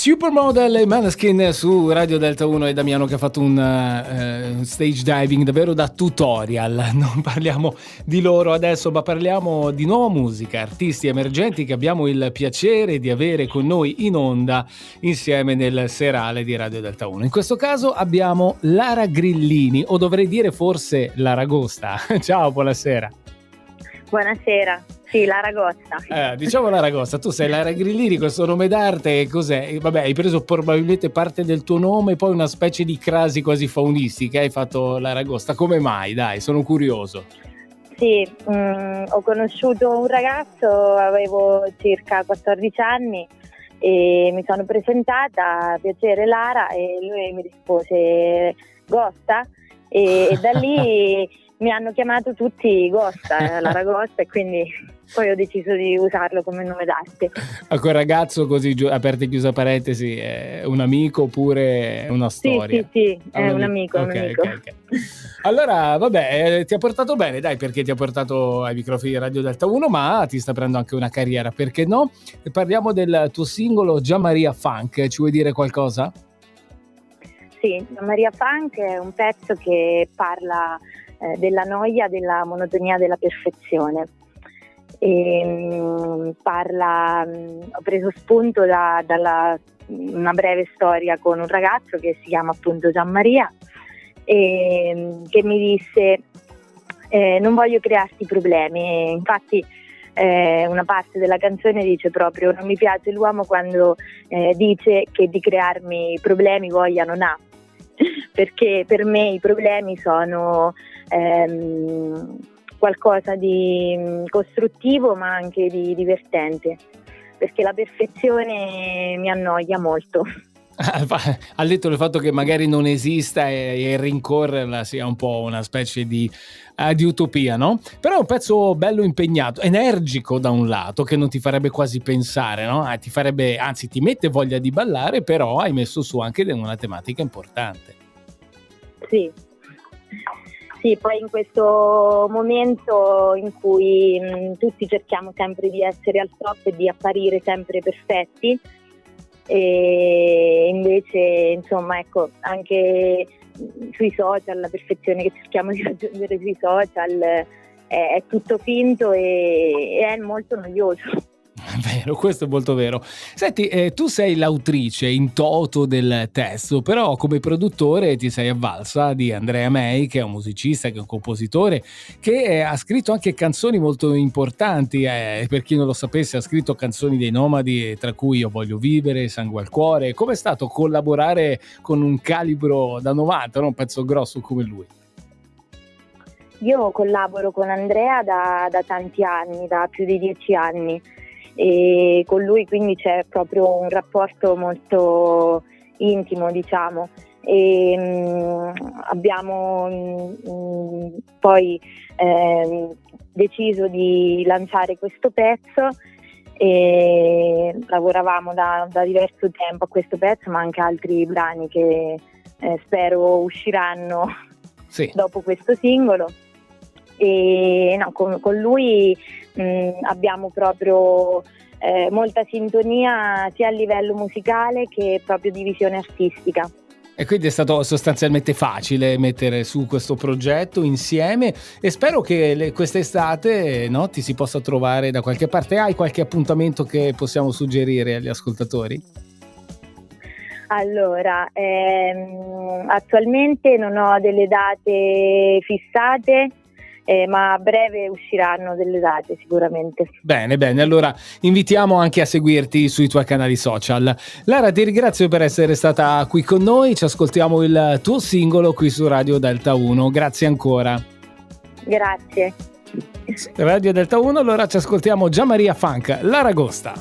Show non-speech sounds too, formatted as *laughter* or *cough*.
Supermodel e Maneskin su Radio Delta 1 e Damiano che ha fatto un uh, stage diving davvero da tutorial. *laughs* Non parliamo di loro adesso, ma parliamo di nuova musica, artisti emergenti che abbiamo il piacere di avere con noi in onda insieme nel serale di Radio Delta 1. In questo caso abbiamo Lara Grillini, o dovrei dire forse Laragosta. *laughs* Ciao, buonasera. Buonasera. Sì, l'Aragosta. Eh, diciamo l'Aragosta, tu sei Lara Grillini, questo nome d'arte, cos'è? Vabbè, hai preso probabilmente parte del tuo nome, poi una specie di crasi quasi faunistica, hai fatto l'Aragosta. Come mai? Dai, sono curioso. Sì, mh, mm, ho conosciuto un ragazzo, avevo circa 14 anni e mi sono presentata, piacere Lara, e lui mi rispose Gosta e, e da lì *laughs* mi hanno chiamato tutti Gosta, eh, Lara Gosta e quindi poi ho deciso di usarlo come nome d'arte. A quel ragazzo così, aperte e chiusa parentesi, è un amico oppure una storia? Sì, sì, sì, è un, un amico. Okay, un amico. Okay, okay. Allora, vabbè, eh, ti ha portato bene, dai, perché ti ha portato ai microfoni di Radio Delta 1, ma ti sta prendendo anche una carriera, perché no? Parliamo del tuo singolo Gian Maria Funk, ci vuoi dire qualcosa? Sì, Gian Maria Funk è un pezzo che parla eh, della noia, della monotonia, della perfezione e, mh, parla, mh, ho preso spunto da, dalla una breve storia con un ragazzo che si chiama appunto Gian Maria e che mi disse eh, non voglio crearti problemi infatti eh, una parte della canzone dice proprio non mi piace l'uomo quando eh, dice che di crearmi problemi voglia non ha *laughs* perché per me i problemi sono ehm, qualcosa di mm, costruttivo ma anche di divertente, perché la perfezione mi annoia molto. *laughs* ha detto il fatto che magari non esista e, e rincorrerla sia un po' una specie di, uh, di, utopia, no? Però è un pezzo bello impegnato, energico da un lato, che non ti farebbe quasi pensare, no? Eh, ti farebbe, anzi ti mette voglia di ballare, però hai messo su anche una tematica importante. Sì, sì, poi in questo momento in cui mh, tutti cerchiamo sempre di essere al top e di apparire sempre perfetti, e invece insomma ecco anche sui social, la perfezione che cerchiamo di *laughs* raggiungere sui social è, è tutto finto e, e è molto noioso. Vero, questo è molto vero. Senti, eh, tu sei l'autrice in toto del testo, però come produttore ti sei avvalsa di Andrea May, che è un musicista, che è un compositore, che eh, ha scritto anche canzoni molto importanti. Eh, per chi non lo sapesse, ha scritto canzoni dei nomadi, tra cui Io voglio vivere, Sangue al cuore. Com'è stato collaborare con un calibro da 90, no? un pezzo grosso come lui? Io collaboro con Andrea da, da tanti anni, da più di dieci anni e con lui quindi c'è proprio un rapporto molto intimo diciamo. E mh, mm, abbiamo mh, mm, poi eh, deciso di lanciare questo pezzo. E lavoravamo da, da, diverso tempo a questo pezzo ma anche altri brani che eh, spero usciranno sì. dopo questo singolo e no, con, con, lui mh, abbiamo proprio eh, molta sintonia sia a livello musicale che proprio di visione artistica. E quindi è stato sostanzialmente facile mettere su questo progetto insieme e spero che le, quest'estate no, ti si possa trovare da qualche parte. Hai qualche appuntamento che possiamo suggerire agli ascoltatori? Allora, ehm, attualmente non ho delle date fissate, eh, ma a breve usciranno delle date sicuramente. Bene, bene, allora invitiamo anche a seguirti sui tuoi canali social. Lara, ti ringrazio per essere stata qui con noi, ci ascoltiamo il tuo singolo qui su Radio Delta 1, grazie ancora. Grazie. Radio Delta 1, allora ci ascoltiamo Gianmaria Funk, L'Aragosta.